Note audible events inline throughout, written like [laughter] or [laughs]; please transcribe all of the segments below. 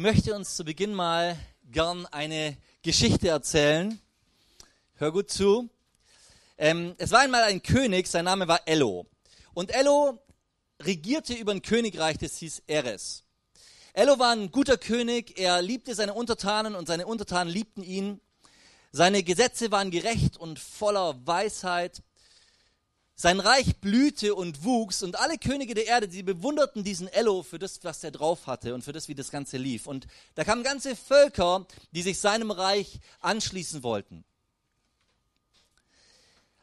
möchte uns zu Beginn mal gern eine Geschichte erzählen. Hör gut zu. Ähm, es war einmal ein König, sein Name war Ello. Und Ello regierte über ein Königreich, das hieß Eres. Ello war ein guter König, er liebte seine Untertanen und seine Untertanen liebten ihn. Seine Gesetze waren gerecht und voller Weisheit. Sein Reich blühte und wuchs und alle Könige der Erde, sie bewunderten diesen Ello für das, was er drauf hatte und für das, wie das Ganze lief. Und da kamen ganze Völker, die sich seinem Reich anschließen wollten.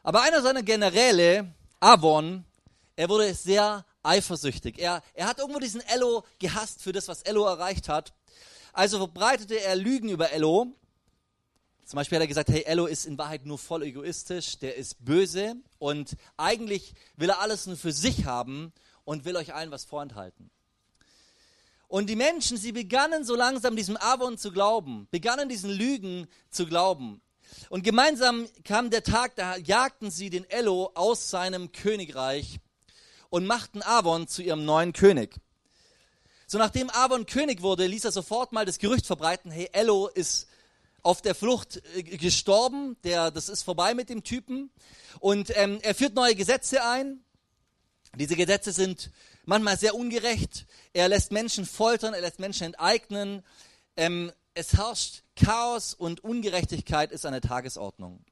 Aber einer seiner Generäle, Avon, er wurde sehr eifersüchtig. Er, er hat irgendwo diesen Ello gehasst für das, was Ello erreicht hat. Also verbreitete er Lügen über Ello zum Beispiel hat er gesagt, hey, Ello ist in Wahrheit nur voll egoistisch, der ist böse und eigentlich will er alles nur für sich haben und will euch allen was vorenthalten. Und die Menschen, sie begannen so langsam diesem Avon zu glauben, begannen diesen Lügen zu glauben. Und gemeinsam kam der Tag, da jagten sie den Ello aus seinem Königreich und machten Avon zu ihrem neuen König. So nachdem Avon König wurde, ließ er sofort mal das Gerücht verbreiten, hey, Ello ist auf der Flucht äh, gestorben. Der, das ist vorbei mit dem Typen. Und ähm, er führt neue Gesetze ein. Diese Gesetze sind manchmal sehr ungerecht. Er lässt Menschen foltern, er lässt Menschen enteignen. Ähm, es herrscht Chaos und Ungerechtigkeit ist an der Tagesordnung.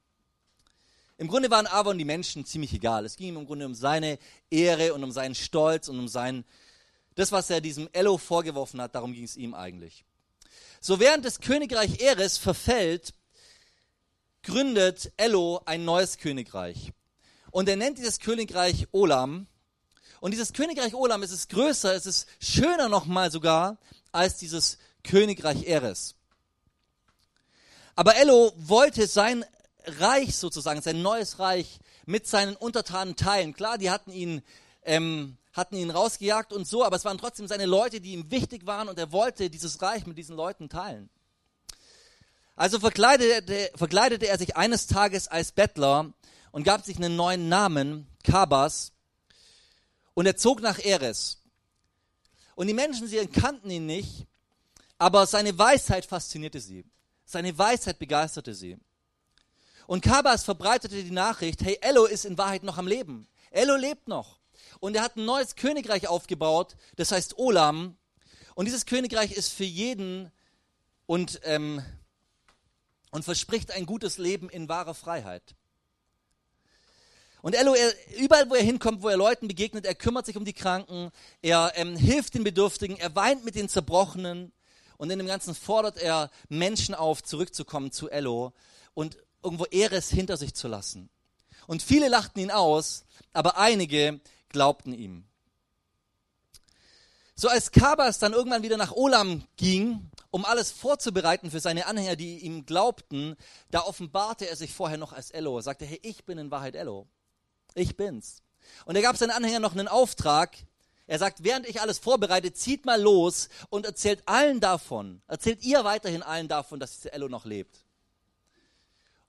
Im Grunde waren Avon die Menschen ziemlich egal. Es ging ihm im Grunde um seine Ehre und um seinen Stolz und um sein, das, was er diesem Ello vorgeworfen hat, darum ging es ihm eigentlich. So während das Königreich Eres verfällt, gründet Ello ein neues Königreich. Und er nennt dieses Königreich Olam. Und dieses Königreich Olam ist es größer, es ist schöner nochmal sogar als dieses Königreich Eres. Aber Ello wollte sein Reich sozusagen, sein neues Reich mit seinen Untertanen teilen. Klar, die hatten ihn ähm, hatten ihn rausgejagt und so, aber es waren trotzdem seine Leute, die ihm wichtig waren und er wollte dieses Reich mit diesen Leuten teilen. Also verkleidete, verkleidete er sich eines Tages als Bettler und gab sich einen neuen Namen, Kabas, und er zog nach Eres. Und die Menschen, sie kannten ihn nicht, aber seine Weisheit faszinierte sie. Seine Weisheit begeisterte sie. Und Kabas verbreitete die Nachricht, hey, Ello ist in Wahrheit noch am Leben. Ello lebt noch. Und er hat ein neues Königreich aufgebaut, das heißt Olam. Und dieses Königreich ist für jeden und, ähm, und verspricht ein gutes Leben in wahrer Freiheit. Und Elo, er, überall wo er hinkommt, wo er Leuten begegnet, er kümmert sich um die Kranken, er ähm, hilft den Bedürftigen, er weint mit den Zerbrochenen und in dem Ganzen fordert er Menschen auf, zurückzukommen zu Elo und irgendwo Ehres hinter sich zu lassen. Und viele lachten ihn aus, aber einige glaubten ihm. So als Kabas dann irgendwann wieder nach Olam ging, um alles vorzubereiten für seine Anhänger, die ihm glaubten, da offenbarte er sich vorher noch als Ello. Er sagte, hey, ich bin in Wahrheit Ello. Ich bin's. Und er gab seinen Anhängern noch einen Auftrag. Er sagt, während ich alles vorbereite, zieht mal los und erzählt allen davon, erzählt ihr weiterhin allen davon, dass dieser Ello noch lebt.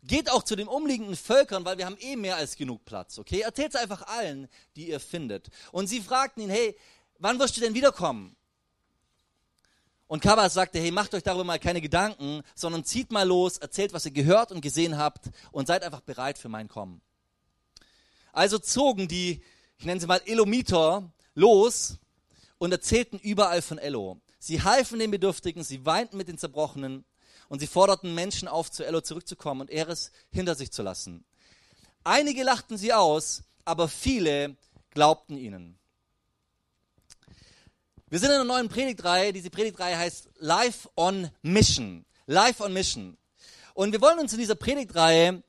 Geht auch zu den umliegenden Völkern, weil wir haben eh mehr als genug Platz, okay? Erzählt es einfach allen, die ihr findet. Und sie fragten ihn, hey, wann wirst du denn wiederkommen? Und Kabas sagte, hey, macht euch darüber mal keine Gedanken, sondern zieht mal los, erzählt, was ihr gehört und gesehen habt und seid einfach bereit für mein Kommen. Also zogen die, ich nenne sie mal Elomiter, los und erzählten überall von Elo. Sie halfen den Bedürftigen, sie weinten mit den Zerbrochenen und sie forderten Menschen auf, zu Ello zurückzukommen und Eres hinter sich zu lassen. Einige lachten sie aus, aber viele glaubten ihnen. Wir sind in einer neuen Predigtreihe. Diese Predigtreihe heißt Life on Mission. Life on Mission. Und wir wollen uns in dieser Predigtreihe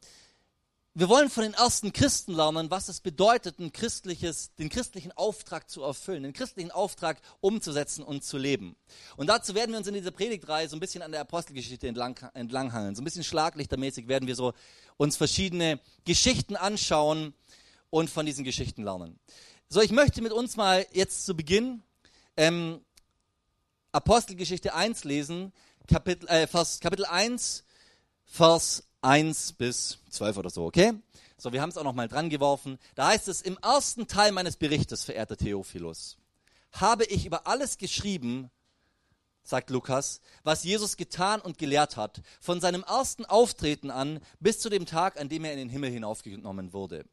wir wollen von den ersten Christen lernen, was es bedeutet, ein christliches, den christlichen Auftrag zu erfüllen, den christlichen Auftrag umzusetzen und zu leben. Und dazu werden wir uns in dieser Predigtreihe so ein bisschen an der Apostelgeschichte entlang, entlanghangeln. So ein bisschen schlaglichtermäßig werden wir so uns verschiedene Geschichten anschauen und von diesen Geschichten lernen. So, ich möchte mit uns mal jetzt zu Beginn ähm, Apostelgeschichte 1 lesen, Kapitel, äh, Vers, Kapitel 1, Vers 1 bis 12 oder so, okay? So, wir haben es auch noch mal dran geworfen. Da heißt es, im ersten Teil meines Berichtes, verehrter Theophilus, habe ich über alles geschrieben, sagt Lukas, was Jesus getan und gelehrt hat, von seinem ersten Auftreten an bis zu dem Tag, an dem er in den Himmel hinaufgenommen wurde.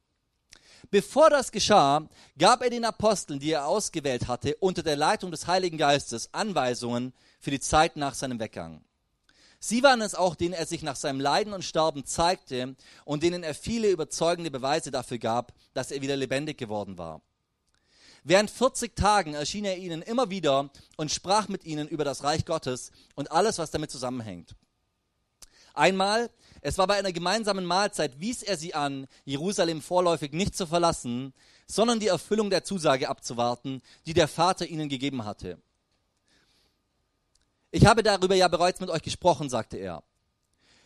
Bevor das geschah, gab er den Aposteln, die er ausgewählt hatte, unter der Leitung des Heiligen Geistes Anweisungen für die Zeit nach seinem Weggang. Sie waren es auch, denen er sich nach seinem Leiden und Sterben zeigte und denen er viele überzeugende Beweise dafür gab, dass er wieder lebendig geworden war. Während 40 Tagen erschien er ihnen immer wieder und sprach mit ihnen über das Reich Gottes und alles, was damit zusammenhängt. Einmal, es war bei einer gemeinsamen Mahlzeit, wies er sie an, Jerusalem vorläufig nicht zu verlassen, sondern die Erfüllung der Zusage abzuwarten, die der Vater ihnen gegeben hatte. Ich habe darüber ja bereits mit euch gesprochen, sagte er.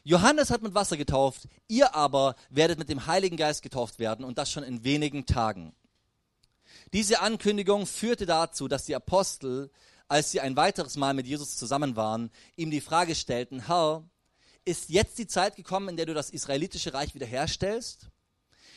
Johannes hat mit Wasser getauft, ihr aber werdet mit dem Heiligen Geist getauft werden und das schon in wenigen Tagen. Diese Ankündigung führte dazu, dass die Apostel, als sie ein weiteres Mal mit Jesus zusammen waren, ihm die Frage stellten, Herr, ist jetzt die Zeit gekommen, in der du das israelitische Reich wiederherstellst?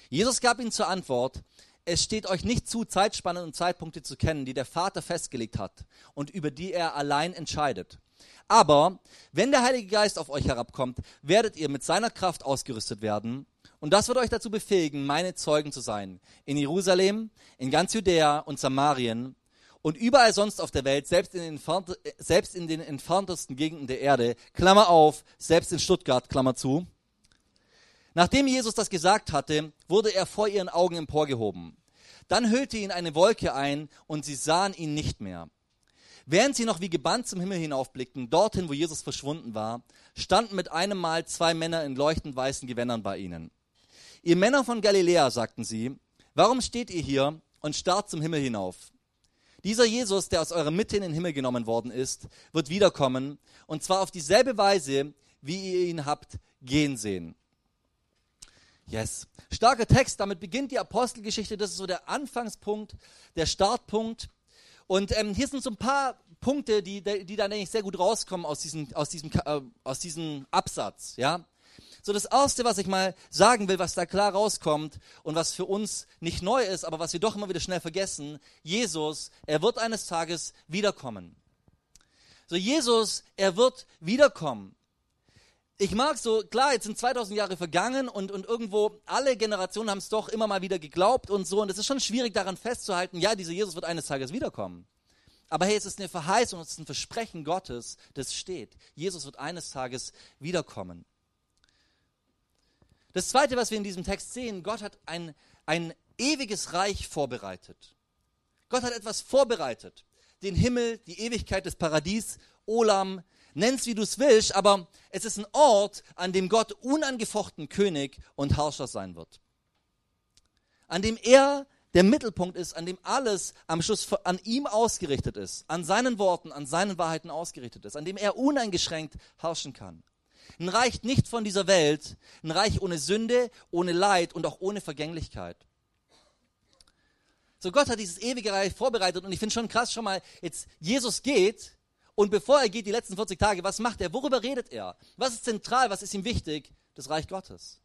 Jesus gab ihnen zur Antwort, es steht euch nicht zu, Zeitspannen und Zeitpunkte zu kennen, die der Vater festgelegt hat und über die er allein entscheidet. Aber wenn der Heilige Geist auf euch herabkommt, werdet ihr mit seiner Kraft ausgerüstet werden und das wird euch dazu befähigen, meine Zeugen zu sein. In Jerusalem, in ganz Judäa und Samarien und überall sonst auf der Welt, selbst in, den selbst in den entferntesten Gegenden der Erde, Klammer auf, selbst in Stuttgart, Klammer zu. Nachdem Jesus das gesagt hatte, wurde er vor ihren Augen emporgehoben. Dann hüllte ihn eine Wolke ein und sie sahen ihn nicht mehr. Während sie noch wie gebannt zum Himmel hinaufblickten, dorthin, wo Jesus verschwunden war, standen mit einem Mal zwei Männer in leuchtend weißen Gewändern bei ihnen. Ihr Männer von Galiläa, sagten sie, warum steht ihr hier und starrt zum Himmel hinauf? Dieser Jesus, der aus eurer Mitte in den Himmel genommen worden ist, wird wiederkommen, und zwar auf dieselbe Weise, wie ihr ihn habt gehen sehen. Yes. Starker Text, damit beginnt die Apostelgeschichte. Das ist so der Anfangspunkt, der Startpunkt. Und ähm, hier sind so ein paar Punkte, die, die dann eigentlich sehr gut rauskommen aus diesem, aus diesem, äh, aus diesem Absatz. Ja? So das Erste, was ich mal sagen will, was da klar rauskommt und was für uns nicht neu ist, aber was wir doch immer wieder schnell vergessen, Jesus, er wird eines Tages wiederkommen. So Jesus, er wird wiederkommen. Ich mag so, klar, jetzt sind 2000 Jahre vergangen und, und irgendwo alle Generationen haben es doch immer mal wieder geglaubt und so. Und es ist schon schwierig daran festzuhalten, ja, dieser Jesus wird eines Tages wiederkommen. Aber hey, es ist eine Verheißung, es ist ein Versprechen Gottes, das steht. Jesus wird eines Tages wiederkommen. Das Zweite, was wir in diesem Text sehen, Gott hat ein, ein ewiges Reich vorbereitet. Gott hat etwas vorbereitet. Den Himmel, die Ewigkeit des Paradies, Olam, nenn's wie du es willst, aber es ist ein Ort, an dem Gott unangefochten König und Herrscher sein wird. An dem er der Mittelpunkt ist, an dem alles am Schluss an ihm ausgerichtet ist, an seinen Worten, an seinen Wahrheiten ausgerichtet ist, an dem er uneingeschränkt herrschen kann. Ein Reich nicht von dieser Welt, ein Reich ohne Sünde, ohne Leid und auch ohne Vergänglichkeit. So Gott hat dieses ewige Reich vorbereitet und ich finde schon krass, schon mal, jetzt Jesus geht und bevor er geht, die letzten 40 Tage, was macht er? Worüber redet er? Was ist zentral? Was ist ihm wichtig? Das Reich Gottes.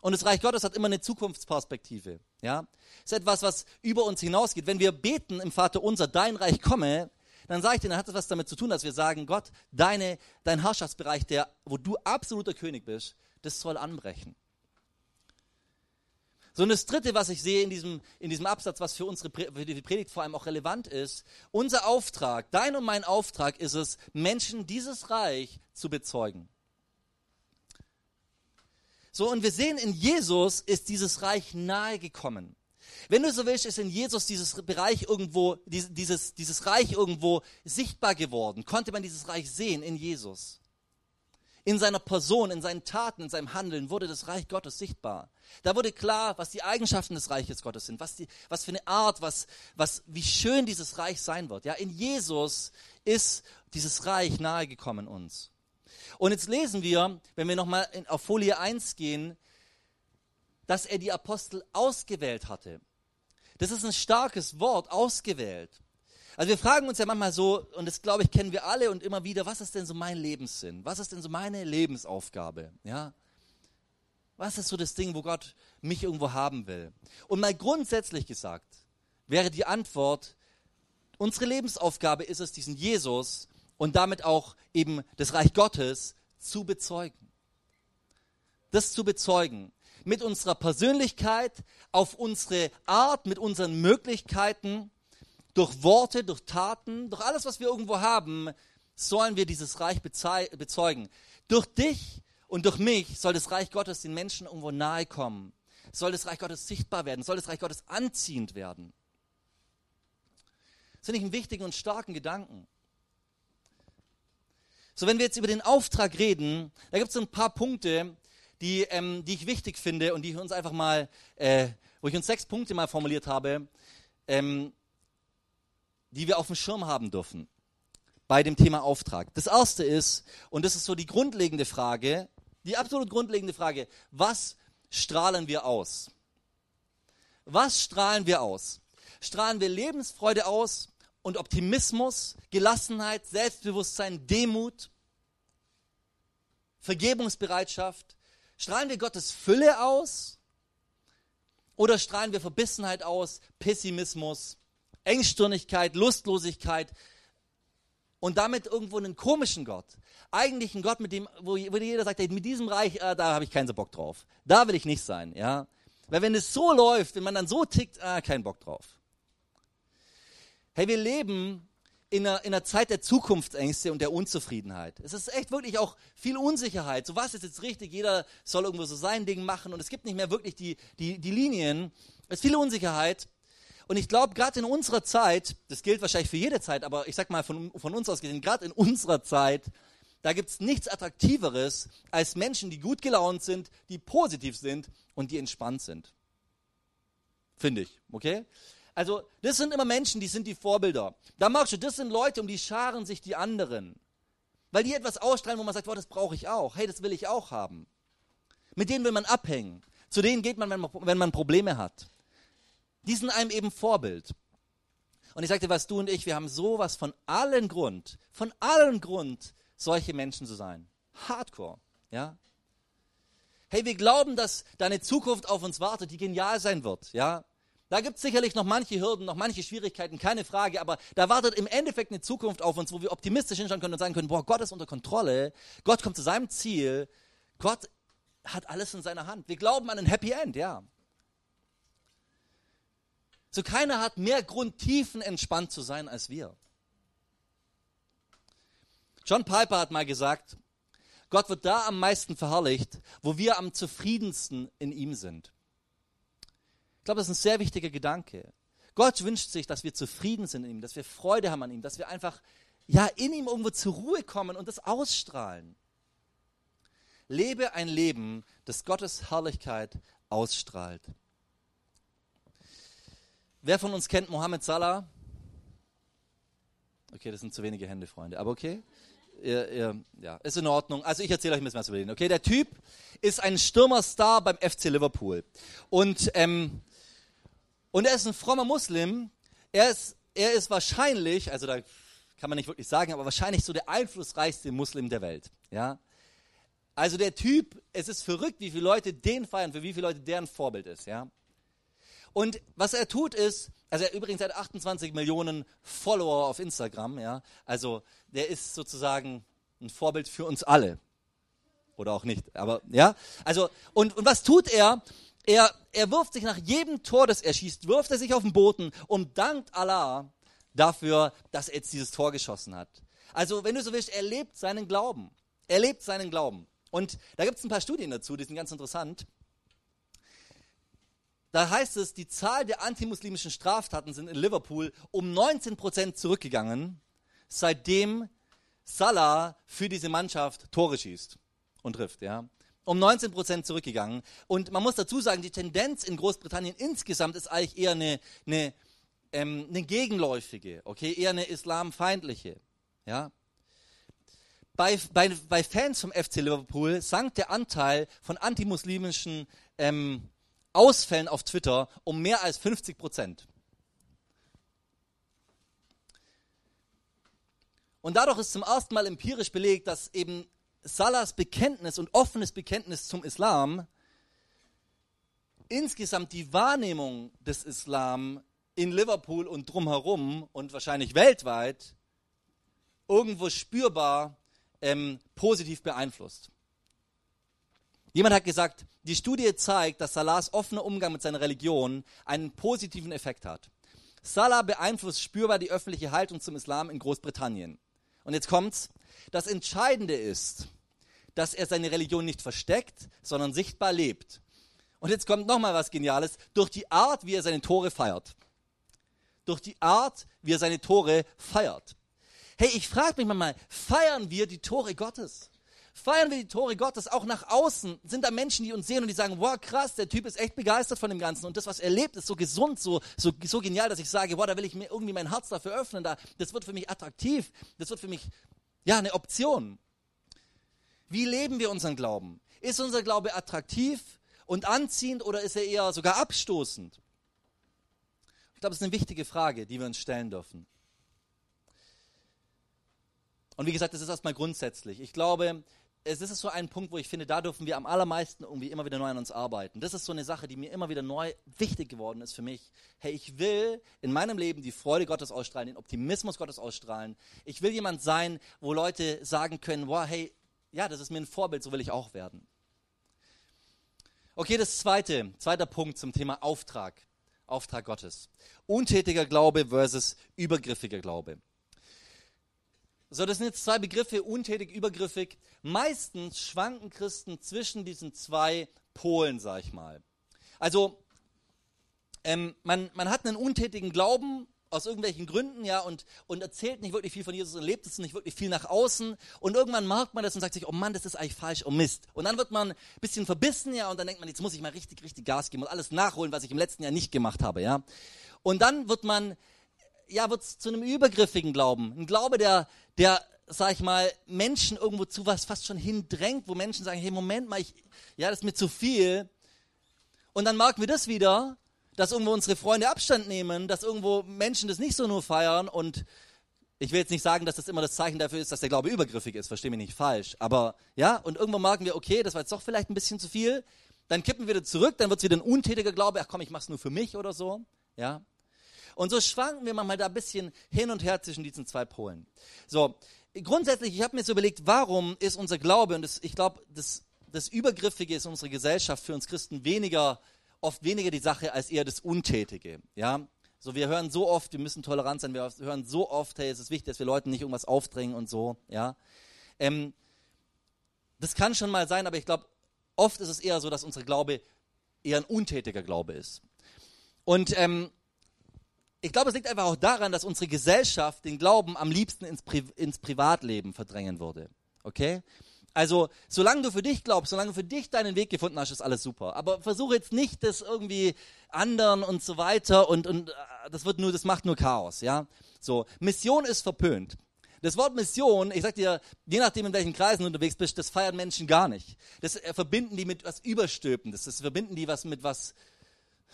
Und das Reich Gottes hat immer eine Zukunftsperspektive. Ja, ist etwas, was über uns hinausgeht. Wenn wir beten im Vater unser, dein Reich komme, dann sage ich dir, dann hat das was damit zu tun, dass wir sagen, Gott, deine, dein Herrschaftsbereich, der, wo du absoluter König bist, das soll anbrechen. So, und das Dritte, was ich sehe in diesem, in diesem Absatz, was für unsere für die Predigt vor allem auch relevant ist, unser Auftrag, dein und mein Auftrag ist es, Menschen dieses Reich zu bezeugen. So, und wir sehen, in Jesus ist dieses Reich nahe gekommen. Wenn du so willst, ist in Jesus dieses Bereich irgendwo, dieses, dieses Reich irgendwo sichtbar geworden. Konnte man dieses Reich sehen in Jesus. In seiner Person, in seinen Taten, in seinem Handeln wurde das Reich Gottes sichtbar. Da wurde klar, was die Eigenschaften des Reiches Gottes sind, was, die, was für eine Art, was, was, wie schön dieses Reich sein wird. Ja, in Jesus ist dieses Reich nahegekommen uns. Und jetzt lesen wir, wenn wir nochmal auf Folie 1 gehen, dass er die Apostel ausgewählt hatte. Das ist ein starkes Wort, ausgewählt. Also wir fragen uns ja manchmal so, und das glaube ich kennen wir alle und immer wieder, was ist denn so mein Lebenssinn? Was ist denn so meine Lebensaufgabe? Ja? Was ist so das Ding, wo Gott mich irgendwo haben will? Und mal grundsätzlich gesagt, wäre die Antwort, unsere Lebensaufgabe ist es, diesen Jesus und damit auch eben das Reich Gottes zu bezeugen. Das zu bezeugen. Mit unserer Persönlichkeit, auf unsere Art, mit unseren Möglichkeiten, durch Worte, durch Taten, durch alles, was wir irgendwo haben, sollen wir dieses Reich bezeugen. Durch dich und durch mich soll das Reich Gottes den Menschen irgendwo nahe kommen. Soll das Reich Gottes sichtbar werden? Soll das Reich Gottes anziehend werden? Das finde ich einen wichtigen und starken Gedanken. So, wenn wir jetzt über den Auftrag reden, da gibt es ein paar Punkte, die, ähm, die ich wichtig finde und die ich uns einfach mal, äh, wo ich uns sechs Punkte mal formuliert habe, ähm, die wir auf dem Schirm haben dürfen bei dem Thema Auftrag. Das erste ist, und das ist so die grundlegende Frage, die absolut grundlegende Frage, was strahlen wir aus? Was strahlen wir aus? Strahlen wir Lebensfreude aus und Optimismus, Gelassenheit, Selbstbewusstsein, Demut, Vergebungsbereitschaft? Strahlen wir Gottes Fülle aus? Oder strahlen wir Verbissenheit aus, Pessimismus, Engstirnigkeit, Lustlosigkeit, und damit irgendwo einen komischen Gott. Eigentlich ein Gott, mit dem, wo, jeder sagt, ey, mit diesem Reich, äh, da habe ich keinen so Bock drauf. Da will ich nicht sein, ja. Weil wenn es so läuft, wenn man dann so tickt, äh, keinen Bock drauf. Hey, wir leben in einer, in einer Zeit der Zukunftsängste und der Unzufriedenheit. Es ist echt wirklich auch viel Unsicherheit. So was ist jetzt richtig? Jeder soll irgendwo so sein Ding machen und es gibt nicht mehr wirklich die, die, die Linien. Es ist viel Unsicherheit. Und ich glaube, gerade in unserer Zeit, das gilt wahrscheinlich für jede Zeit, aber ich sag mal von, von uns aus gesehen, gerade in unserer Zeit, da gibt es nichts Attraktiveres als Menschen, die gut gelaunt sind, die positiv sind und die entspannt sind. Finde ich, okay? Also, das sind immer Menschen, die sind die Vorbilder. Da magst du, das sind Leute, um die scharen sich die anderen. Weil die etwas ausstrahlen, wo man sagt, wow, das brauche ich auch. Hey, das will ich auch haben. Mit denen will man abhängen. Zu denen geht man, wenn man Probleme hat. Die sind einem eben Vorbild. Und ich sagte, was du und ich, wir haben sowas von allen Grund, von allen Grund, solche Menschen zu sein. Hardcore, ja. Hey, wir glauben, dass deine Zukunft auf uns wartet, die genial sein wird, ja. Da gibt es sicherlich noch manche Hürden, noch manche Schwierigkeiten, keine Frage, aber da wartet im Endeffekt eine Zukunft auf uns, wo wir optimistisch hinschauen können und sagen können, boah, Gott ist unter Kontrolle, Gott kommt zu seinem Ziel, Gott hat alles in seiner Hand. Wir glauben an ein Happy End, ja. So keiner hat mehr Grund, tiefenentspannt zu sein als wir. John Piper hat mal gesagt, Gott wird da am meisten verherrlicht, wo wir am zufriedensten in ihm sind. Ich glaube, das ist ein sehr wichtiger Gedanke. Gott wünscht sich, dass wir zufrieden sind in ihm, dass wir Freude haben an ihm, dass wir einfach ja in ihm irgendwo zur Ruhe kommen und das ausstrahlen. Lebe ein Leben, das Gottes Herrlichkeit ausstrahlt. Wer von uns kennt Mohammed Salah? Okay, das sind zu wenige Hände, Freunde, aber okay. Ihr, ihr, ja, ist in Ordnung. Also ich erzähle euch ein bisschen was über den. Okay, der Typ ist ein Stürmerstar beim FC Liverpool. Und, ähm, und er ist ein frommer Muslim. Er ist, er ist wahrscheinlich, also da kann man nicht wirklich sagen, aber wahrscheinlich so der einflussreichste Muslim der Welt. Ja? Also der Typ, es ist verrückt, wie viele Leute den feiern, für wie viele Leute deren Vorbild ist. Ja? Und was er tut ist, also er übrigens hat 28 Millionen Follower auf Instagram, ja. Also der ist sozusagen ein Vorbild für uns alle. Oder auch nicht, aber ja. Also, und, und was tut er? Er, er wirft sich nach jedem Tor, das er schießt, wirft er sich auf den Boden und dankt Allah dafür, dass er jetzt dieses Tor geschossen hat. Also, wenn du so willst, er lebt seinen Glauben. Er lebt seinen Glauben. Und da gibt es ein paar Studien dazu, die sind ganz interessant. Da heißt es, die Zahl der antimuslimischen Straftaten sind in Liverpool um 19 Prozent zurückgegangen, seitdem Salah für diese Mannschaft Tore schießt und trifft. Ja. Um 19 Prozent zurückgegangen. Und man muss dazu sagen, die Tendenz in Großbritannien insgesamt ist eigentlich eher eine, eine, ähm, eine gegenläufige, okay, eher eine islamfeindliche. Ja. Bei, bei, bei Fans vom FC Liverpool sank der Anteil von antimuslimischen ähm, Ausfällen auf Twitter um mehr als 50 Prozent. Und dadurch ist zum ersten Mal empirisch belegt, dass eben Salahs Bekenntnis und offenes Bekenntnis zum Islam insgesamt die Wahrnehmung des Islam in Liverpool und drumherum und wahrscheinlich weltweit irgendwo spürbar ähm, positiv beeinflusst. Jemand hat gesagt, die Studie zeigt, dass Salahs offener Umgang mit seiner Religion einen positiven Effekt hat. Salah beeinflusst spürbar die öffentliche Haltung zum Islam in Großbritannien. Und jetzt kommt's. Das Entscheidende ist, dass er seine Religion nicht versteckt, sondern sichtbar lebt. Und jetzt kommt nochmal was Geniales. Durch die Art, wie er seine Tore feiert. Durch die Art, wie er seine Tore feiert. Hey, ich frage mich mal, feiern wir die Tore Gottes? Feiern wir die Tore Gottes auch nach außen? Sind da Menschen, die uns sehen und die sagen, wow, krass, der Typ ist echt begeistert von dem Ganzen und das, was er lebt, ist so gesund, so, so, so genial, dass ich sage, wow, da will ich mir irgendwie mein Herz dafür öffnen, da, das wird für mich attraktiv, das wird für mich, ja, eine Option. Wie leben wir unseren Glauben? Ist unser Glaube attraktiv und anziehend oder ist er eher sogar abstoßend? Ich glaube, das ist eine wichtige Frage, die wir uns stellen dürfen. Und wie gesagt, das ist erstmal grundsätzlich. Ich glaube, es ist so ein Punkt, wo ich finde, da dürfen wir am allermeisten irgendwie immer wieder neu an uns arbeiten. Das ist so eine Sache, die mir immer wieder neu wichtig geworden ist für mich. Hey, ich will in meinem Leben die Freude Gottes ausstrahlen, den Optimismus Gottes ausstrahlen. Ich will jemand sein, wo Leute sagen können, wow, hey, ja, das ist mir ein Vorbild, so will ich auch werden. Okay, das zweite, zweiter Punkt zum Thema Auftrag. Auftrag Gottes. Untätiger Glaube versus übergriffiger Glaube. So, das sind jetzt zwei Begriffe, untätig, übergriffig. Meistens schwanken Christen zwischen diesen zwei Polen, sag ich mal. Also, ähm, man, man hat einen untätigen Glauben aus irgendwelchen Gründen, ja, und, und erzählt nicht wirklich viel von Jesus und lebt es nicht wirklich viel nach außen. Und irgendwann merkt man das und sagt sich, oh Mann, das ist eigentlich falsch, oh Mist. Und dann wird man ein bisschen verbissen, ja, und dann denkt man, jetzt muss ich mal richtig, richtig Gas geben und alles nachholen, was ich im letzten Jahr nicht gemacht habe, ja. Und dann wird man ja, wird zu einem übergriffigen Glauben. Ein Glaube, der, der, sag ich mal, Menschen irgendwo zu was fast schon hindrängt, wo Menschen sagen, hey, Moment mal, ich, ja, das ist mir zu viel. Und dann merken wir das wieder, dass irgendwo unsere Freunde Abstand nehmen, dass irgendwo Menschen das nicht so nur feiern und ich will jetzt nicht sagen, dass das immer das Zeichen dafür ist, dass der Glaube übergriffig ist, verstehe mich nicht falsch. Aber ja, und irgendwo merken wir, okay, das war jetzt doch vielleicht ein bisschen zu viel. Dann kippen wir wieder zurück, dann wird es wieder ein untätiger Glaube, ach komm, ich mach's nur für mich oder so. Ja. Und so schwanken wir manchmal da ein bisschen hin und her zwischen diesen zwei Polen. So, grundsätzlich, ich habe mir so überlegt, warum ist unser Glaube, und das, ich glaube, das, das Übergriffige ist unsere Gesellschaft für uns Christen weniger, oft weniger die Sache als eher das Untätige. Ja, so, wir hören so oft, wir müssen tolerant sein, wir hören so oft, hey, es ist wichtig, dass wir Leuten nicht irgendwas aufdrängen und so, ja. Ähm, das kann schon mal sein, aber ich glaube, oft ist es eher so, dass unser Glaube eher ein untätiger Glaube ist. Und ähm, ich glaube, es liegt einfach auch daran, dass unsere Gesellschaft den Glauben am liebsten ins, Pri ins Privatleben verdrängen würde. Okay? Also, solange du für dich glaubst, solange du für dich deinen Weg gefunden hast, ist alles super. Aber versuche jetzt nicht, das irgendwie anderen und so weiter und, und äh, das wird nur, das macht nur Chaos, ja? So. Mission ist verpönt. Das Wort Mission, ich sag dir, je nachdem, in welchen Kreisen du unterwegs bist, das feiern Menschen gar nicht. Das äh, verbinden die mit was Überstülpendes. Das verbinden die was mit was,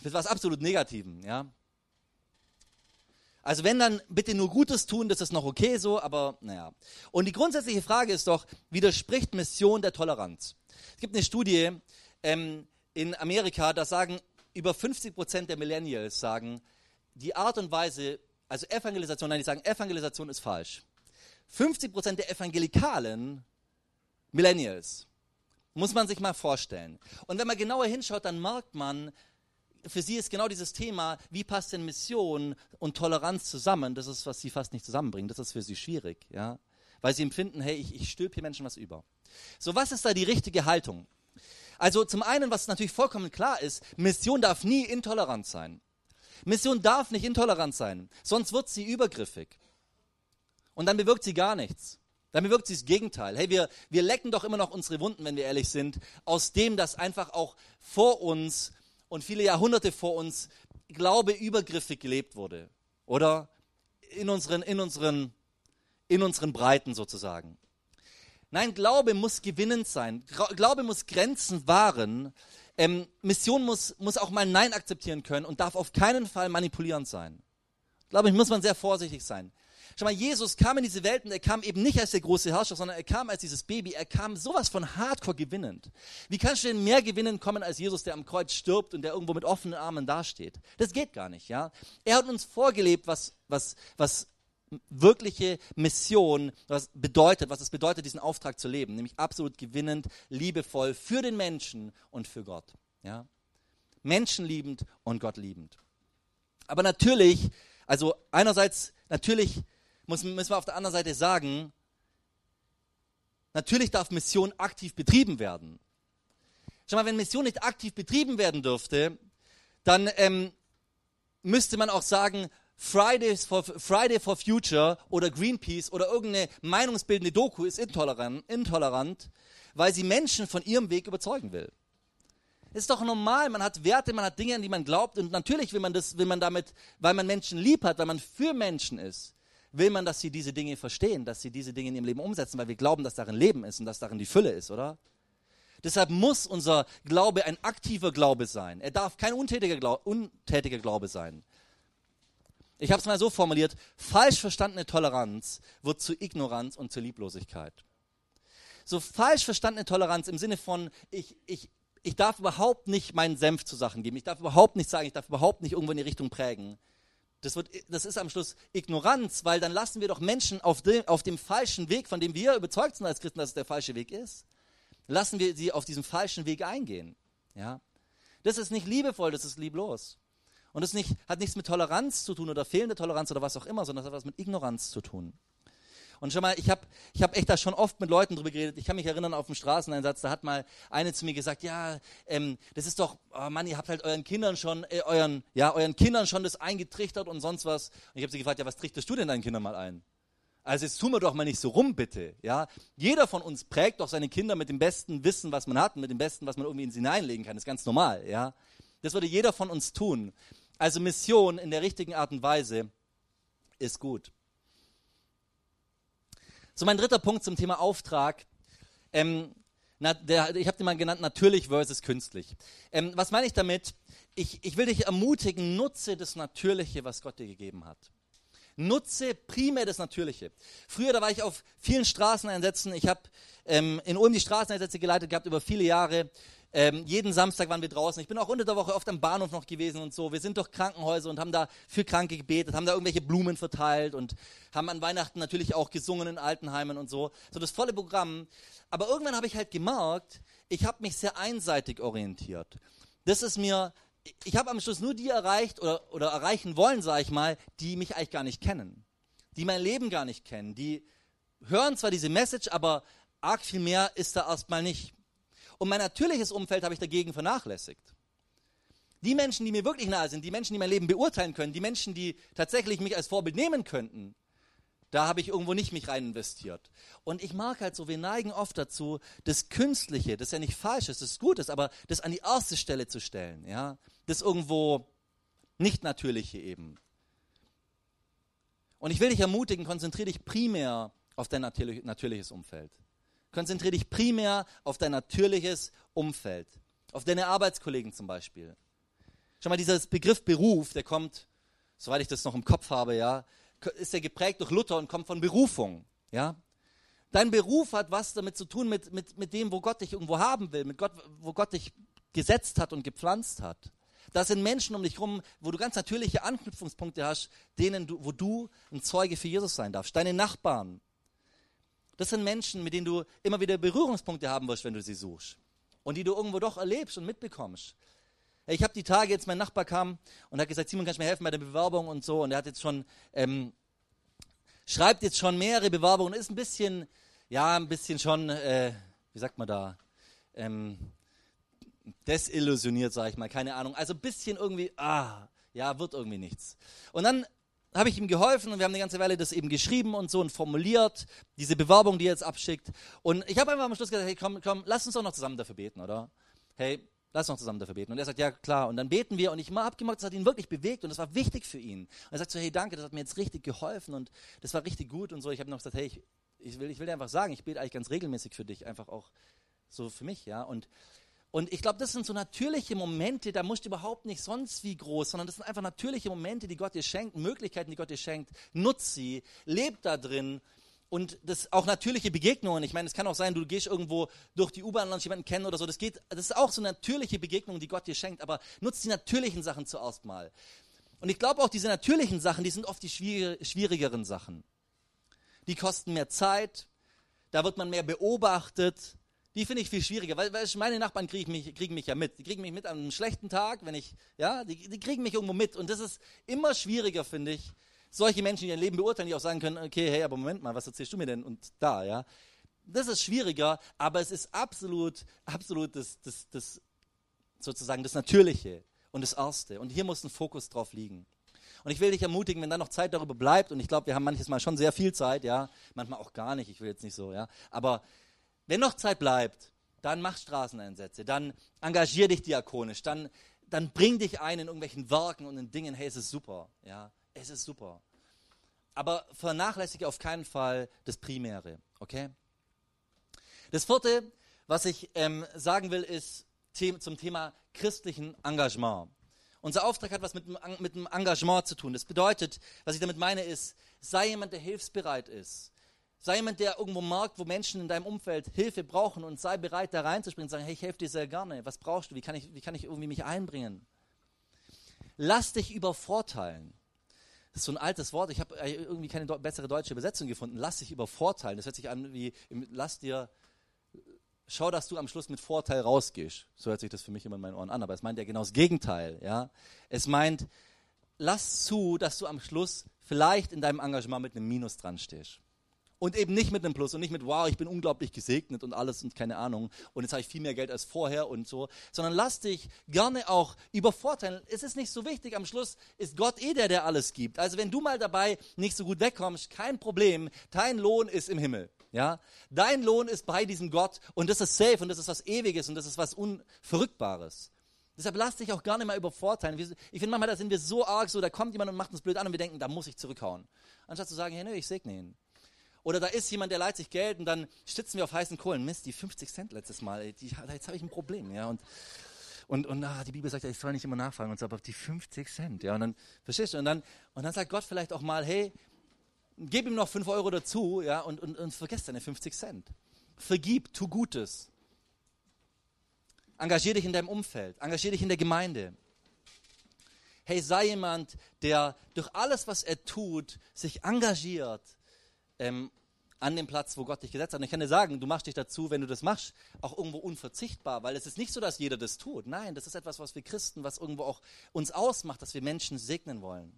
mit was absolut Negativem, ja? Also wenn dann bitte nur Gutes tun, das ist noch okay so, aber naja. Und die grundsätzliche Frage ist doch, widerspricht Mission der Toleranz? Es gibt eine Studie ähm, in Amerika, da sagen über 50 Prozent der Millennials sagen, die Art und Weise, also Evangelisation, nein, die sagen, Evangelisation ist falsch. 50 Prozent der evangelikalen Millennials, muss man sich mal vorstellen. Und wenn man genauer hinschaut, dann merkt man, für sie ist genau dieses Thema, wie passt denn Mission und Toleranz zusammen, das ist, was sie fast nicht zusammenbringen. Das ist für sie schwierig, ja. Weil sie empfinden, hey, ich, ich stülpe hier Menschen was über. So, was ist da die richtige Haltung? Also zum einen, was natürlich vollkommen klar ist, Mission darf nie intolerant sein. Mission darf nicht intolerant sein, sonst wird sie übergriffig. Und dann bewirkt sie gar nichts. Dann bewirkt sie das Gegenteil. Hey, wir, wir lecken doch immer noch unsere Wunden, wenn wir ehrlich sind, aus dem, dass einfach auch vor uns und viele Jahrhunderte vor uns Glaube übergriffig gelebt wurde. Oder in unseren, in unseren, in unseren Breiten sozusagen. Nein, Glaube muss gewinnend sein. Glaube muss Grenzen wahren. Ähm, Mission muss, muss auch mal Nein akzeptieren können und darf auf keinen Fall manipulierend sein. Glaube ich, muss man sehr vorsichtig sein. Schau mal, Jesus kam in diese Welt und er kam eben nicht als der große Herrscher, sondern er kam als dieses Baby. Er kam sowas von hardcore gewinnend. Wie kannst du denn mehr gewinnen kommen als Jesus, der am Kreuz stirbt und der irgendwo mit offenen Armen dasteht? Das geht gar nicht, ja. Er hat uns vorgelebt, was, was, was wirkliche Mission, was bedeutet, was es bedeutet, diesen Auftrag zu leben, nämlich absolut gewinnend, liebevoll für den Menschen und für Gott. Ja? Menschenliebend und Gott liebend. Aber natürlich, also einerseits, natürlich müssen, wir auf der anderen Seite sagen, natürlich darf Mission aktiv betrieben werden. Schau mal, wenn Mission nicht aktiv betrieben werden dürfte, dann ähm, müsste man auch sagen, Fridays for, Friday for Future oder Greenpeace oder irgendeine meinungsbildende Doku ist intolerant, intolerant, weil sie Menschen von ihrem Weg überzeugen will. Ist doch normal, man hat Werte, man hat Dinge, an die man glaubt und natürlich will man das, will man damit, weil man Menschen lieb hat, weil man für Menschen ist, will man, dass sie diese Dinge verstehen, dass sie diese Dinge in ihrem Leben umsetzen, weil wir glauben, dass darin Leben ist und dass darin die Fülle ist, oder? Deshalb muss unser Glaube ein aktiver Glaube sein. Er darf kein untätiger Glaube, untätiger Glaube sein. Ich habe es mal so formuliert, falsch verstandene Toleranz wird zu Ignoranz und zu Lieblosigkeit. So falsch verstandene Toleranz im Sinne von, ich, ich, ich darf überhaupt nicht meinen Senf zu Sachen geben, ich darf überhaupt nicht sagen, ich darf überhaupt nicht irgendwo in die Richtung prägen. Das, wird, das ist am Schluss Ignoranz, weil dann lassen wir doch Menschen auf dem, auf dem falschen Weg, von dem wir überzeugt sind als Christen, dass es der falsche Weg ist lassen wir sie auf diesem falschen Weg eingehen. Ja? Das ist nicht liebevoll, das ist lieblos. Und das nicht, hat nichts mit Toleranz zu tun oder fehlende Toleranz oder was auch immer, sondern das hat was mit Ignoranz zu tun. Und schon mal, ich habe ich hab echt da schon oft mit Leuten drüber geredet. Ich kann mich erinnern auf dem Straßeneinsatz, da hat mal eine zu mir gesagt, ja, ähm, das ist doch, oh Mann, ihr habt halt euren Kindern schon, äh, euren, ja, euren Kindern schon das eingetrichtert und sonst was. Und ich habe sie gefragt, ja, was trichterst du denn deinen Kindern mal ein? Also jetzt tun wir doch mal nicht so rum, bitte. Ja? Jeder von uns prägt doch seine Kinder mit dem besten Wissen, was man hat, und mit dem besten, was man irgendwie in sie hineinlegen kann. Das ist ganz normal. Ja? Das würde jeder von uns tun. Also Mission in der richtigen Art und Weise ist gut. So mein dritter Punkt zum Thema Auftrag. Ähm, na, der, ich habe den mal genannt, natürlich versus künstlich. Ähm, was meine ich damit? Ich, ich will dich ermutigen, nutze das Natürliche, was Gott dir gegeben hat. Nutze primär das Natürliche. Früher, da war ich auf vielen Straßeneinsätzen. Ich habe ähm, in Ulm die Straßeneinsätze geleitet gehabt über viele Jahre. Ähm, jeden Samstag waren wir draußen. Ich bin auch unter der Woche oft am Bahnhof noch gewesen und so. Wir sind durch Krankenhäuser und haben da für Kranke gebetet, haben da irgendwelche Blumen verteilt und haben an Weihnachten natürlich auch gesungen in Altenheimen und so. So das volle Programm. Aber irgendwann habe ich halt gemerkt, ich habe mich sehr einseitig orientiert. Das ist mir ich habe am Schluss nur die erreicht oder, oder erreichen wollen, sage ich mal, die mich eigentlich gar nicht kennen, die mein Leben gar nicht kennen, die hören zwar diese Message, aber arg viel mehr ist da erstmal nicht. Und mein natürliches Umfeld habe ich dagegen vernachlässigt. Die Menschen, die mir wirklich nahe sind, die Menschen, die mein Leben beurteilen können, die Menschen, die tatsächlich mich als Vorbild nehmen könnten, da habe ich irgendwo nicht mich rein investiert. Und ich mag halt so, wir neigen oft dazu, das Künstliche, das ja nicht falsch ist, das gut ist, aber das an die erste Stelle zu stellen. Ja? Das irgendwo nicht Natürliche eben. Und ich will dich ermutigen, konzentriere dich primär auf dein natürlich, natürliches Umfeld. Konzentriere dich primär auf dein natürliches Umfeld. Auf deine Arbeitskollegen zum Beispiel. Schau mal, dieser Begriff Beruf, der kommt, soweit ich das noch im Kopf habe, ja, ist er geprägt durch Luther und kommt von Berufung. Ja? Dein Beruf hat was damit zu tun mit, mit, mit dem, wo Gott dich irgendwo haben will, mit Gott, wo Gott dich gesetzt hat und gepflanzt hat. Das sind Menschen um dich herum, wo du ganz natürliche Anknüpfungspunkte hast, denen du, wo du ein Zeuge für Jesus sein darfst. Deine Nachbarn. Das sind Menschen, mit denen du immer wieder Berührungspunkte haben wirst, wenn du sie suchst. Und die du irgendwo doch erlebst und mitbekommst. Ich habe die Tage jetzt, mein Nachbar kam und hat gesagt, Simon, kannst du mir helfen bei der Bewerbung und so. Und er hat jetzt schon, ähm, schreibt jetzt schon mehrere Bewerbungen, ist ein bisschen, ja, ein bisschen schon, äh, wie sagt man da, ähm, desillusioniert, sage ich mal, keine Ahnung. Also ein bisschen irgendwie, ah, ja, wird irgendwie nichts. Und dann habe ich ihm geholfen und wir haben eine ganze Weile das eben geschrieben und so und formuliert, diese Bewerbung, die er jetzt abschickt. Und ich habe einfach am Schluss gesagt, hey, komm, komm, lass uns doch noch zusammen dafür beten, oder? Hey, Lass uns zusammen dafür beten. Und er sagt, ja klar. Und dann beten wir und ich habe gemerkt, das hat ihn wirklich bewegt und das war wichtig für ihn. Und er sagt so, hey danke, das hat mir jetzt richtig geholfen und das war richtig gut und so. Ich habe noch gesagt, hey, ich, ich, will, ich will dir einfach sagen, ich bete eigentlich ganz regelmäßig für dich, einfach auch so für mich, ja. Und, und ich glaube, das sind so natürliche Momente, da musst du überhaupt nicht sonst wie groß, sondern das sind einfach natürliche Momente, die Gott dir schenkt, Möglichkeiten, die Gott dir schenkt. Nutz sie, leb da drin und das auch natürliche Begegnungen. Ich meine, es kann auch sein, du gehst irgendwo durch die U-Bahn, lernst jemanden kennen oder so. Das geht, das ist auch so natürliche Begegnungen, die Gott dir schenkt. Aber nutzt die natürlichen Sachen zuerst mal. Und ich glaube auch, diese natürlichen Sachen, die sind oft die schwierigeren Sachen. Die kosten mehr Zeit, da wird man mehr beobachtet. Die finde ich viel schwieriger, weil, weil meine Nachbarn kriegen mich, kriegen mich ja mit. Die kriegen mich mit an einem schlechten Tag, wenn ich, ja, die, die kriegen mich irgendwo mit. Und das ist immer schwieriger, finde ich, solche Menschen, die ihr Leben beurteilen, die auch sagen können, okay, hey, aber Moment mal, was erzählst du mir denn? Und da, ja. Das ist schwieriger, aber es ist absolut, absolut das, das, das sozusagen das Natürliche und das Erste. Und hier muss ein Fokus drauf liegen. Und ich will dich ermutigen, wenn da noch Zeit darüber bleibt, und ich glaube, wir haben manches Mal schon sehr viel Zeit, ja, manchmal auch gar nicht, ich will jetzt nicht so, ja, aber wenn noch Zeit bleibt, dann mach Straßeneinsätze, dann engagier dich diakonisch, dann, dann bring dich ein in irgendwelchen Werken und in Dingen, hey, es ist super, ja, es ist super. Aber vernachlässige auf keinen Fall das Primäre, okay? Das vierte, was ich ähm, sagen will, ist zum Thema christlichen Engagement. Unser Auftrag hat was mit, mit dem Engagement zu tun. Das bedeutet, was ich damit meine, ist, sei jemand, der hilfsbereit ist. Sei jemand, der irgendwo merkt, wo Menschen in deinem Umfeld Hilfe brauchen und sei bereit, da reinzuspringen und sagen, hey, ich helfe dir sehr gerne. Was brauchst du? Wie kann ich, wie kann ich irgendwie mich einbringen? Lass dich übervorteilen. Das ist so ein altes Wort. Ich habe äh, irgendwie keine bessere deutsche Übersetzung gefunden. Lass dich übervorteilen. Das hört sich an wie, lass dir schau, dass du am Schluss mit Vorteil rausgehst. So hört sich das für mich immer in meinen Ohren an, aber es meint ja genau das Gegenteil. Ja? Es meint, lass zu, dass du am Schluss vielleicht in deinem Engagement mit einem Minus dran stehst. Und eben nicht mit einem Plus und nicht mit, wow, ich bin unglaublich gesegnet und alles und keine Ahnung und jetzt habe ich viel mehr Geld als vorher und so, sondern lass dich gerne auch übervorteilen. Es ist nicht so wichtig, am Schluss ist Gott eh der, der alles gibt. Also wenn du mal dabei nicht so gut wegkommst, kein Problem, dein Lohn ist im Himmel. Ja? Dein Lohn ist bei diesem Gott und das ist safe und das ist was Ewiges und das ist was Unverrückbares. Deshalb lass dich auch gar nicht mal übervorteilen. Ich finde manchmal, da sind wir so arg so, da kommt jemand und macht uns blöd an und wir denken, da muss ich zurückhauen. Anstatt zu sagen, hey, nö, ich segne ihn. Oder da ist jemand, der leiht sich Geld und dann sitzen wir auf heißen Kohlen. Mist, die 50 Cent letztes Mal, die, jetzt habe ich ein Problem. Ja? Und, und, und ah, die Bibel sagt ich soll nicht immer nachfragen und so, aber die 50 Cent. Ja? Und dann, verstehst du? Und dann, und dann sagt Gott vielleicht auch mal, hey, gib ihm noch 5 Euro dazu ja, und, und, und vergesst deine 50 Cent. Vergib, tu Gutes. Engagier dich in deinem Umfeld, engagier dich in der Gemeinde. Hey, sei jemand, der durch alles, was er tut, sich engagiert ähm, an dem Platz, wo Gott dich gesetzt hat. Und ich kann dir sagen, du machst dich dazu, wenn du das machst, auch irgendwo unverzichtbar, weil es ist nicht so, dass jeder das tut. Nein, das ist etwas, was wir Christen, was irgendwo auch uns ausmacht, dass wir Menschen segnen wollen.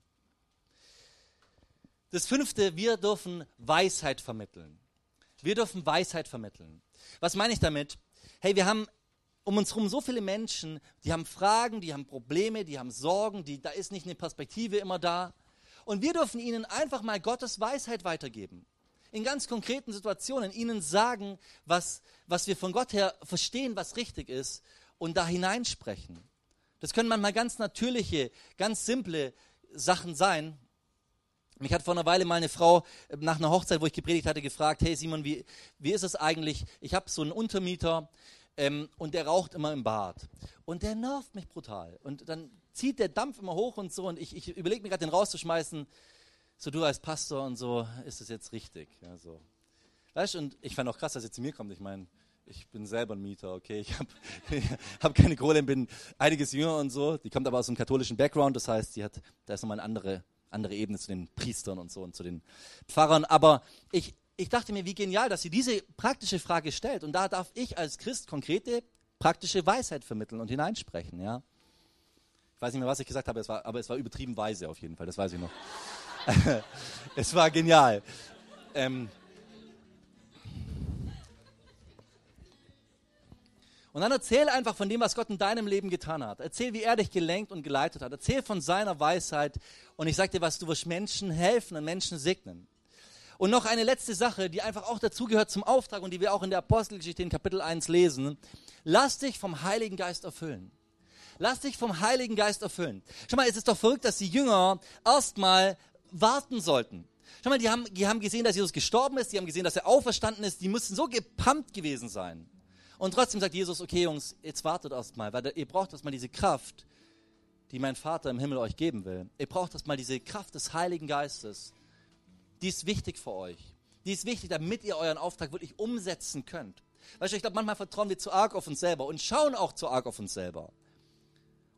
Das fünfte, wir dürfen Weisheit vermitteln. Wir dürfen Weisheit vermitteln. Was meine ich damit? Hey, wir haben um uns herum so viele Menschen, die haben Fragen, die haben Probleme, die haben Sorgen, die, da ist nicht eine Perspektive immer da. Und wir dürfen ihnen einfach mal Gottes Weisheit weitergeben. In ganz konkreten Situationen ihnen sagen, was, was wir von Gott her verstehen, was richtig ist und da hineinsprechen. Das können manchmal ganz natürliche, ganz simple Sachen sein, mich hat vor einer Weile mal eine Frau äh, nach einer Hochzeit, wo ich gepredigt hatte, gefragt, hey Simon, wie, wie ist es eigentlich? Ich habe so einen Untermieter ähm, und der raucht immer im Bad. Und der nervt mich brutal. Und dann zieht der Dampf immer hoch und so und ich, ich überlege mir gerade, den rauszuschmeißen. So du als Pastor und so, ist das jetzt richtig? Ja, so. Weißt und ich fand auch krass, dass er zu mir kommt. Ich meine, ich bin selber ein Mieter, okay, ich habe [laughs] hab keine Kohle, bin einiges jünger und so. Die kommt aber aus einem katholischen Background, das heißt, die hat, da ist nochmal eine andere andere Ebene zu den Priestern und so und zu den Pfarrern. Aber ich, ich dachte mir, wie genial, dass sie diese praktische Frage stellt. Und da darf ich als Christ konkrete, praktische Weisheit vermitteln und hineinsprechen. Ja? Ich weiß nicht mehr, was ich gesagt habe, es war, aber es war übertrieben weise auf jeden Fall, das weiß ich noch. [laughs] es war genial. Ähm, Und dann erzähl einfach von dem, was Gott in deinem Leben getan hat. Erzähl, wie er dich gelenkt und geleitet hat. Erzähl von seiner Weisheit. Und ich sag dir was, du wirst Menschen helfen und Menschen segnen. Und noch eine letzte Sache, die einfach auch dazugehört zum Auftrag und die wir auch in der Apostelgeschichte in Kapitel 1 lesen. Lass dich vom Heiligen Geist erfüllen. Lass dich vom Heiligen Geist erfüllen. Schau mal, es ist doch verrückt, dass die Jünger erstmal warten sollten. Schau mal, die haben, die haben gesehen, dass Jesus gestorben ist, die haben gesehen, dass er auferstanden ist, die mussten so gepumpt gewesen sein. Und trotzdem sagt Jesus, okay Jungs, jetzt wartet erst mal, weil ihr braucht erst mal diese Kraft, die mein Vater im Himmel euch geben will. Ihr braucht erst mal diese Kraft des Heiligen Geistes. Die ist wichtig für euch. Die ist wichtig, damit ihr euren Auftrag wirklich umsetzen könnt. Weißt du, ich glaube, manchmal vertrauen wir zu arg auf uns selber und schauen auch zu arg auf uns selber.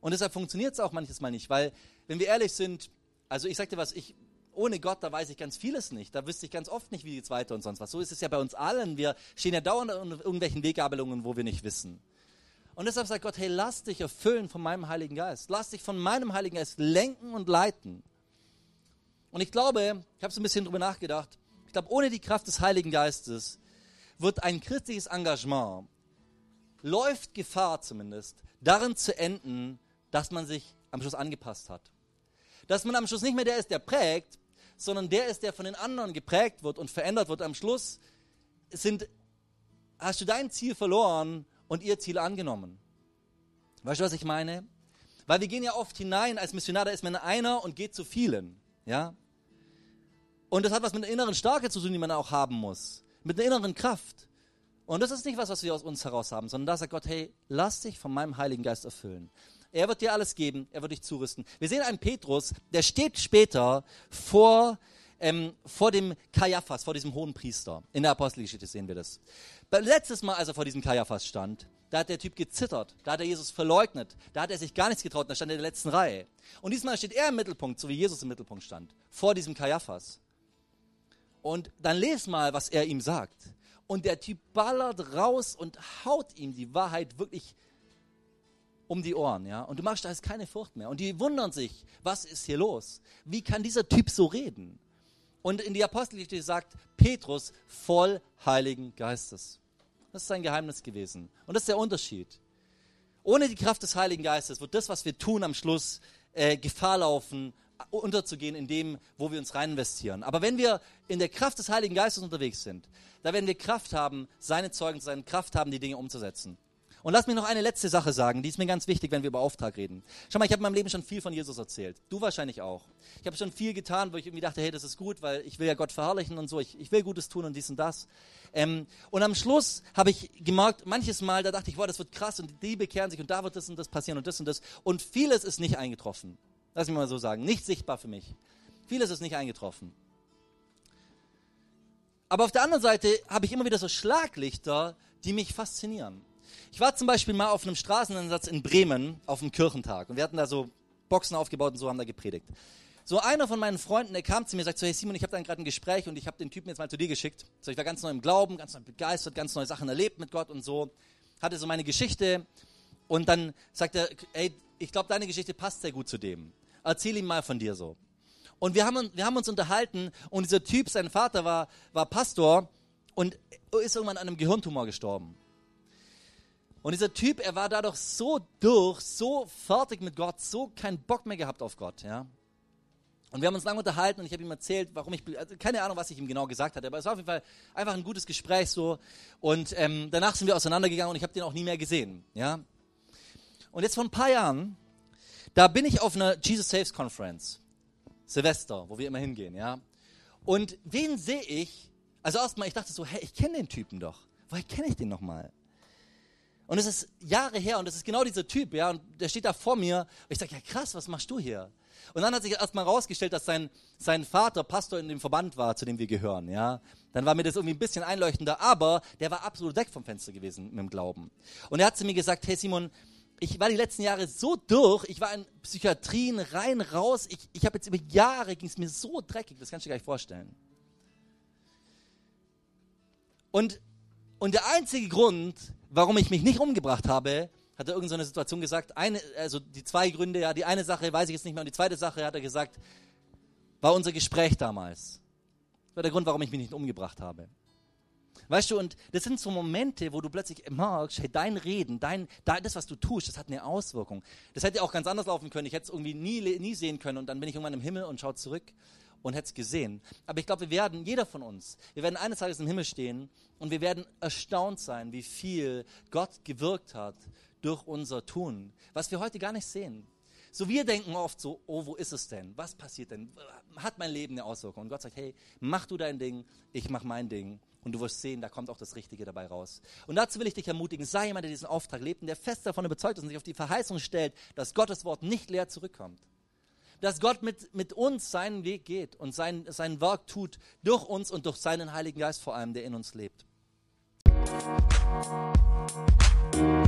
Und deshalb funktioniert es auch manches Mal nicht, weil, wenn wir ehrlich sind, also ich sag dir was, ich, ohne Gott, da weiß ich ganz vieles nicht. Da wüsste ich ganz oft nicht, wie geht's weiter und sonst was. So ist es ja bei uns allen. Wir stehen ja dauernd in irgendwelchen Wegabelungen, wo wir nicht wissen. Und deshalb sagt Gott, hey, lass dich erfüllen von meinem Heiligen Geist. Lass dich von meinem Heiligen Geist lenken und leiten. Und ich glaube, ich habe so ein bisschen drüber nachgedacht, ich glaube, ohne die Kraft des Heiligen Geistes wird ein christliches Engagement, läuft Gefahr zumindest, darin zu enden, dass man sich am Schluss angepasst hat. Dass man am Schluss nicht mehr der ist, der prägt, sondern der ist, der von den anderen geprägt wird und verändert wird. Am Schluss sind, hast du dein Ziel verloren und ihr Ziel angenommen. Weißt du, was ich meine? Weil wir gehen ja oft hinein als Missionar, da ist man einer und geht zu vielen. Ja? Und das hat was mit einer inneren Stärke zu tun, die man auch haben muss. Mit einer inneren Kraft. Und das ist nicht was, was wir aus uns heraus haben, sondern da sagt Gott, hey, lass dich von meinem Heiligen Geist erfüllen. Er wird dir alles geben, er wird dich zurüsten. Wir sehen einen Petrus, der steht später vor, ähm, vor dem Kaiaphas, vor diesem hohen Priester. In der Apostelgeschichte sehen wir das. Letztes Mal, als er vor diesem Kaiaphas stand, da hat der Typ gezittert, da hat er Jesus verleugnet, da hat er sich gar nichts getraut, da stand er in der letzten Reihe. Und diesmal steht er im Mittelpunkt, so wie Jesus im Mittelpunkt stand, vor diesem Kaiaphas. Und dann les mal, was er ihm sagt. Und der Typ ballert raus und haut ihm die Wahrheit wirklich um die Ohren, ja. Und du machst da jetzt keine Furcht mehr. Und die wundern sich, was ist hier los? Wie kann dieser Typ so reden? Und in die Apostelgeschichte sagt Petrus voll Heiligen Geistes. Das ist sein Geheimnis gewesen. Und das ist der Unterschied. Ohne die Kraft des Heiligen Geistes wird das, was wir tun, am Schluss äh, Gefahr laufen, unterzugehen in dem, wo wir uns rein investieren. Aber wenn wir in der Kraft des Heiligen Geistes unterwegs sind, da werden wir Kraft haben, seine Zeugen, seine Kraft haben, die Dinge umzusetzen. Und lass mich noch eine letzte Sache sagen, die ist mir ganz wichtig, wenn wir über Auftrag reden. Schau mal, ich habe in meinem Leben schon viel von Jesus erzählt. Du wahrscheinlich auch. Ich habe schon viel getan, wo ich irgendwie dachte, hey, das ist gut, weil ich will ja Gott verherrlichen und so. Ich, ich will Gutes tun und dies und das. Ähm, und am Schluss habe ich gemerkt, manches Mal, da dachte ich, boah, das wird krass und die bekehren sich und da wird das und das passieren und das und das. Und vieles ist nicht eingetroffen. Lass mich mal so sagen. Nicht sichtbar für mich. Vieles ist nicht eingetroffen. Aber auf der anderen Seite habe ich immer wieder so Schlaglichter, die mich faszinieren. Ich war zum Beispiel mal auf einem Straßeneinsatz in Bremen auf einem Kirchentag und wir hatten da so Boxen aufgebaut und so haben da gepredigt. So einer von meinen Freunden, der kam zu mir und sagt so, hey Simon, ich habe da gerade ein Gespräch und ich habe den Typen jetzt mal zu dir geschickt. So, ich war ganz neu im Glauben, ganz neu begeistert, ganz neue Sachen erlebt mit Gott und so. Hatte so meine Geschichte und dann sagt er, ey, ich glaube, deine Geschichte passt sehr gut zu dem. Erzähl ihm mal von dir so. Und wir haben, wir haben uns unterhalten und dieser Typ, sein Vater war, war Pastor und ist irgendwann an einem Gehirntumor gestorben. Und dieser Typ, er war dadurch so durch, so fertig mit Gott, so keinen Bock mehr gehabt auf Gott, ja. Und wir haben uns lange unterhalten und ich habe ihm erzählt, warum ich, also keine Ahnung, was ich ihm genau gesagt hatte, aber es war auf jeden Fall einfach ein gutes Gespräch so. Und ähm, danach sind wir auseinandergegangen und ich habe den auch nie mehr gesehen, ja. Und jetzt vor ein paar Jahren, da bin ich auf einer Jesus Saves Conference, Silvester, wo wir immer hingehen, ja. Und wen sehe ich? Also erstmal, ich dachte so, hey, ich kenne den Typen doch. Woher kenne ich den nochmal? Und es ist Jahre her und es ist genau dieser Typ, ja, und der steht da vor mir. Und ich sage, ja krass, was machst du hier? Und dann hat sich erstmal rausgestellt, dass sein, sein Vater Pastor in dem Verband war, zu dem wir gehören, ja. Dann war mir das irgendwie ein bisschen einleuchtender, aber der war absolut weg vom Fenster gewesen mit dem Glauben. Und er hat zu mir gesagt, hey Simon, ich war die letzten Jahre so durch, ich war in Psychiatrien rein, raus, ich, ich habe jetzt über Jahre, ging es mir so dreckig, das kannst du dir gar nicht vorstellen. Und, und der einzige Grund, warum ich mich nicht umgebracht habe, hat er irgendeine so Situation gesagt. Eine, also die zwei Gründe, ja, die eine Sache weiß ich jetzt nicht mehr und die zweite Sache hat er gesagt, war unser Gespräch damals. Das war der Grund, warum ich mich nicht umgebracht habe. Weißt du, und das sind so Momente, wo du plötzlich merkst, hey, dein Reden, dein, das, was du tust, das hat eine Auswirkung. Das hätte auch ganz anders laufen können. Ich hätte es irgendwie nie, nie sehen können und dann bin ich irgendwann im Himmel und schaue zurück und hätte es gesehen. Aber ich glaube, wir werden, jeder von uns, wir werden eines Tages im Himmel stehen und wir werden erstaunt sein, wie viel Gott gewirkt hat durch unser Tun, was wir heute gar nicht sehen. So wir denken oft so, oh, wo ist es denn? Was passiert denn? Hat mein Leben eine Auswirkung? Und Gott sagt, hey, mach du dein Ding, ich mach mein Ding. Und du wirst sehen, da kommt auch das Richtige dabei raus. Und dazu will ich dich ermutigen, sei jemand, der diesen Auftrag lebt und der fest davon überzeugt ist und sich auf die Verheißung stellt, dass Gottes Wort nicht leer zurückkommt dass Gott mit, mit uns seinen Weg geht und sein, sein Werk tut durch uns und durch seinen Heiligen Geist vor allem, der in uns lebt. Musik